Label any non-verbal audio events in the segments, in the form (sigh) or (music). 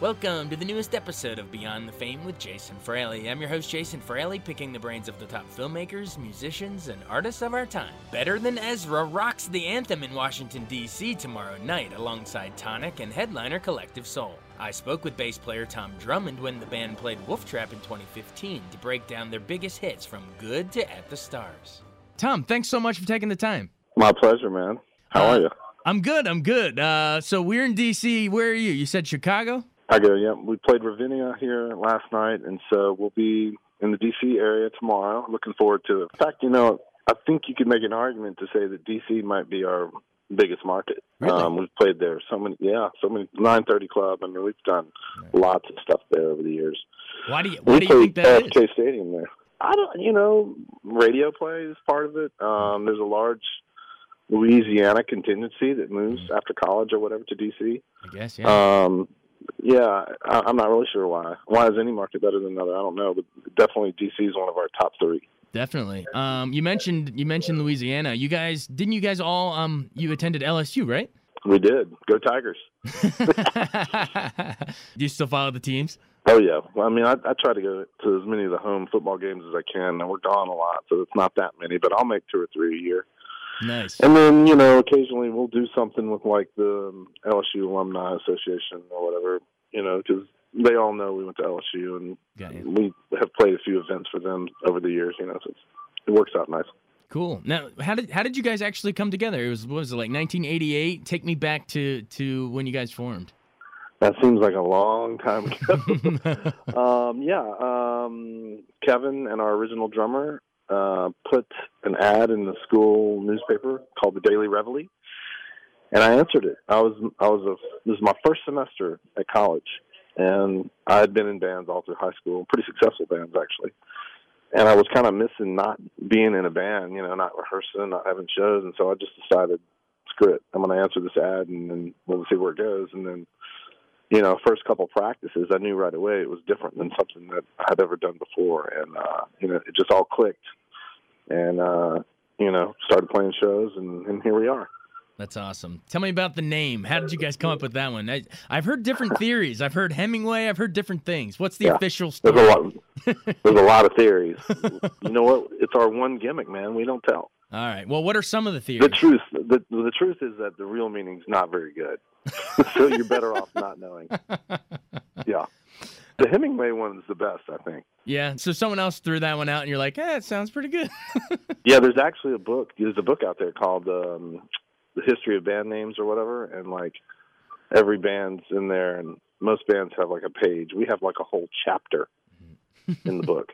Welcome to the newest episode of Beyond the Fame with Jason Fraley. I'm your host, Jason Fraley, picking the brains of the top filmmakers, musicians, and artists of our time. Better Than Ezra rocks the anthem in Washington, D.C. tomorrow night alongside Tonic and headliner Collective Soul. I spoke with bass player Tom Drummond when the band played Wolf Trap in 2015 to break down their biggest hits from Good to At the Stars. Tom, thanks so much for taking the time. My pleasure, man. How uh, are you? I'm good. I'm good. Uh, so we're in D.C. Where are you? You said Chicago? I go, yeah. We played Ravinia here last night, and so we'll be in the D.C. area tomorrow. Looking forward to it. In fact, you know, I think you could make an argument to say that D.C. might be our biggest market. Really? Um, we've played there so many, yeah, so many. Nine Thirty Club. I mean, we've done lots of stuff there over the years. Why do you? Why we do you think that FK is? Stadium there. I don't. You know, radio play is part of it. Um, there's a large Louisiana contingency that moves mm-hmm. after college or whatever to DC. I guess, yeah. Um, yeah, I, I'm not really sure why. Why is any market better than another? I don't know, but definitely DC is one of our top three. Definitely. Um, you mentioned you mentioned Louisiana. You guys didn't you guys all um you attended LSU, right? We did. Go Tigers. (laughs) Do you still follow the teams? Oh yeah. Well, I mean, I, I try to go to as many of the home football games as I can. And we're gone a lot, so it's not that many, but I'll make two or three a year. Nice. And then you know, occasionally we'll do something with like the um, LSU Alumni Association or whatever. You know, because they all know we went to LSU and we have played a few events for them over the years. You know, so it works out nice. Cool. Now, how did how did you guys actually come together? It was what was it like 1988? Take me back to to when you guys formed. That seems like a long time (laughs) ago. (laughs) um, yeah, um, Kevin and our original drummer uh, put an ad in the school newspaper called the Daily Reveille, and I answered it. I was I was a this is my first semester at college, and I had been in bands all through high school, pretty successful bands actually. And I was kind of missing not being in a band, you know, not rehearsing, not having shows, and so I just decided, screw it, I'm going to answer this ad, and then we'll see where it goes. And then, you know, first couple practices, I knew right away it was different than something that I had ever done before, and uh, you know, it just all clicked and uh, you know started playing shows, and, and here we are. That's awesome. Tell me about the name. How did you guys come up with that one? I, have heard different (laughs) theories. I've heard Hemingway. I've heard different things. What's the yeah, official story? There's a lot. there's a lot of theories. (laughs) you know what? It's our one gimmick, man. We don't tell. All right. Well, what are some of the theories? The truth. The, the truth is that the real meaning's not very good. (laughs) so you're better off not knowing. (laughs) Yeah. The Hemingway one is the best, I think. Yeah. So someone else threw that one out, and you're like, "Eh, it sounds pretty good." (laughs) yeah. There's actually a book. There's a book out there called um, "The History of Band Names" or whatever, and like every band's in there, and most bands have like a page. We have like a whole chapter in the book.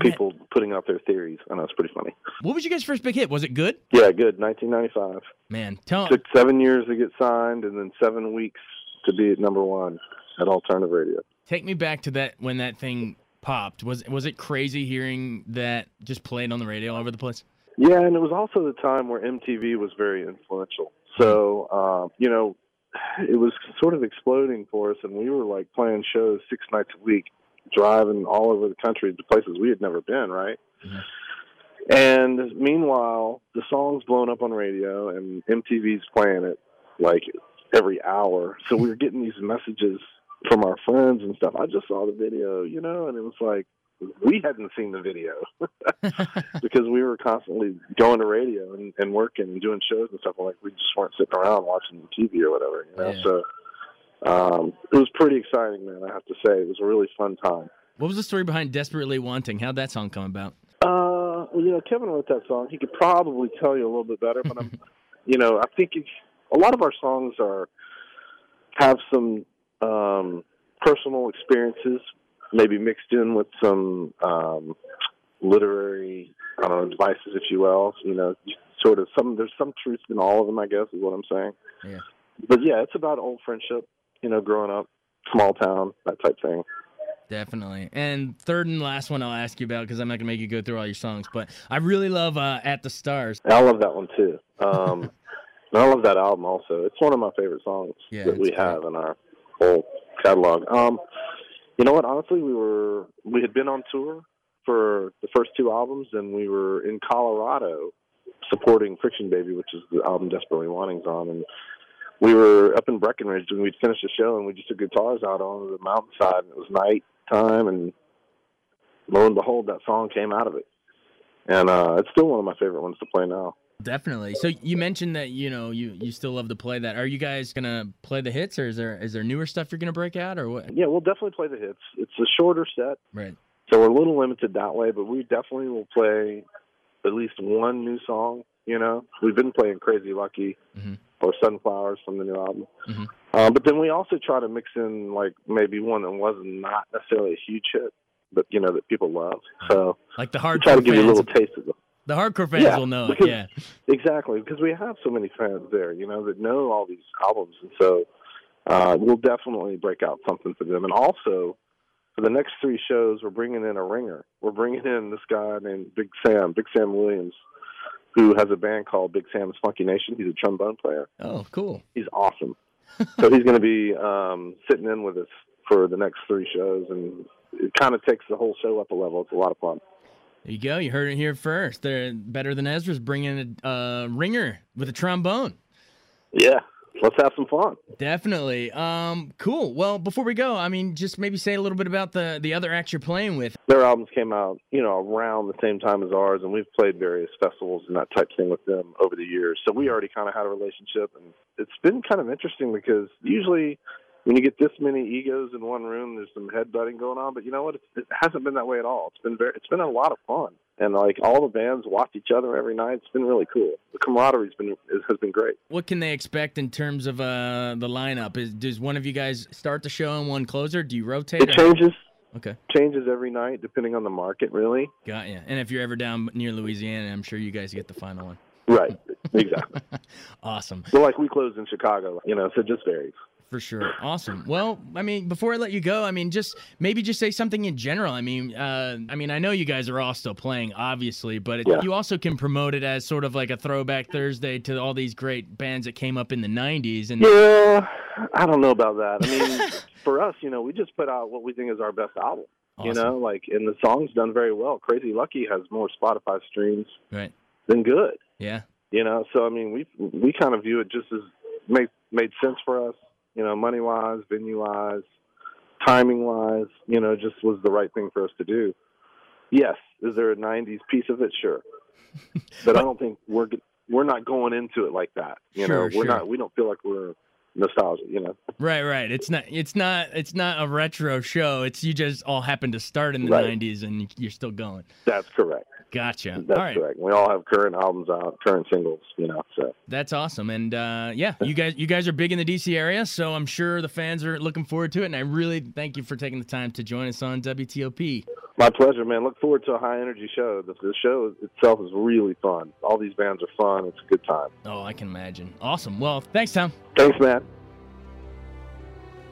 People Man. putting out their theories. I know it's pretty funny. What was your guys' first big hit? Was it good? Yeah, good. 1995. Man, tell took seven years to get signed, and then seven weeks to be at number one at alternative radio. Take me back to that when that thing popped. Was was it crazy hearing that just played on the radio all over the place? Yeah, and it was also the time where MTV was very influential. So uh, you know, it was sort of exploding for us, and we were like playing shows six nights a week, driving all over the country to places we had never been. Right. Mm-hmm. And meanwhile, the song's blown up on radio, and MTV's playing it like every hour. So we were getting these messages from our friends and stuff. I just saw the video, you know, and it was like we hadn't seen the video (laughs) because we were constantly going to radio and, and working and doing shows and stuff. Like we just weren't sitting around watching TV or whatever, you know. Yeah. So um, it was pretty exciting, man. I have to say, it was a really fun time. What was the story behind "Desperately Wanting"? How'd that song come about? Uh, well, you know, Kevin wrote that song. He could probably tell you a little bit better, but I'm, (laughs) you know, I think a lot of our songs are have some um, personal experiences, maybe mixed in with some um, literary, I don't know, devices, if you will. You know, sort of some. There's some truth in all of them, I guess, is what I'm saying. Yeah. But yeah, it's about old friendship. You know, growing up, small town, that type thing. Definitely. And third and last one I'll ask you about because I'm not gonna make you go through all your songs, but I really love uh, "At the Stars." I love that one too. Um, (laughs) I love that album also. It's one of my favorite songs yeah, that we have in our whole catalog. Um, you know what? Honestly, we were we had been on tour for the first two albums, and we were in Colorado supporting Friction Baby, which is the album Desperately Wanting's on, and we were up in Breckenridge and we'd finished the show and we just took guitars out on the mountainside and it was night time and lo and behold that song came out of it. And uh it's still one of my favorite ones to play now. Definitely. So you mentioned that you know you you still love to play that. Are you guys gonna play the hits, or is there is there newer stuff you're gonna break out, or what? Yeah, we'll definitely play the hits. It's a shorter set, Right. so we're a little limited that way. But we definitely will play at least one new song. You know, we've been playing "Crazy Lucky" Mhm. or "Sunflowers" from the new album. Mhm. Um, but then we also try to mix in like maybe one that was not necessarily a huge hit, but you know that people love. So Like the hardcore try to give you a fans. little taste of it. The hardcore fans Yeah, will know it. because- Yeah. Exactly, because we have so many fans there, you know, that know all these albums, and so uh, we'll definitely break out something for them. And also, for the next three shows, we're bringing in a ringer. We're bringing in this guy named Big Sam, Big Sam Williams, who has a band called Big Sam's Funky Nation. He's a trombone player. Oh, cool. He's awesome. so he's going to be um, sitting in with us for the next three shows, and it kind of takes the whole show up a level. It's a lot of fun. There you go. You heard it here first. They're better than Ezra's bringing a uh, ringer with a trombone. Yeah, let's have some fun. Definitely. Um, cool. Well, before we go, I mean, just maybe say a little bit about the the other acts you're playing with. their albums came out, you know, around the same time as ours, and we've played various festivals and that type of thing with them over the years. So we already kind of had a relationship, and it's been kind of interesting because usually when you get this many egos in one room, there's some headbutting going on. But you know what? It, it hasn't been that way at all. It's been very, it's been a lot of fun, and like all the bands watch each other every night. It's been really cool. The camaraderie's been has been great. What can they expect in terms of uh, the lineup? Is does one of you guys start the show and one closer? Do you rotate? It or- changes Okay, changes every night depending on the market, really. got you. And if you're ever down near Louisiana, I'm sure you guys get the final one. Right. Exactly. (laughs) Awesome. so like we closed in Chicago, you know, so it just varies. For sure. Awesome. Well, I mean, before I let you go, I mean, just maybe just say something in general. I mean, uh, I mean, I know you guys are all still playing, obviously, but it, Yeah. you also can promote it as sort of like a throwback Thursday to all these great bands that came up in the '90s. And Yeah, I don't know about that. I mean, (laughs) for us, you know, we just put out what we think is our best album. You know, like, and the song's done very well. Crazy Lucky has more Spotify streams right? than good. Yeah. You know, so I mean, we we kind of view it just as made made sense for us. You know, money wise, venue wise, timing wise. You know, just was the right thing for us to do. Yes, is there a '90s piece of it? Sure, (laughs) but I don't think we're we're not going into it like that. You Sure, know, we're sure. not. We don't feel like we're nostalgia. You know. Right. Right. It's not. It's not. It's not a retro show. It's you just all happened to start in the Right. '90s and you're still going. That's correct. Gotcha. That's all right. correct. We all have current albums out, current singles, you know. So That's awesome, and uh, yeah, you guys you guys are big in the DC area, so I'm sure the fans are looking forward to it. And I really thank you for taking the time to join us on WTOP. my pleasure, man. Look forward to a high energy show. The, the show itself is really fun. All these bands are fun. It's a good time. Oh, I can imagine. Awesome. Well, thanks, Tom. Thanks, Matt.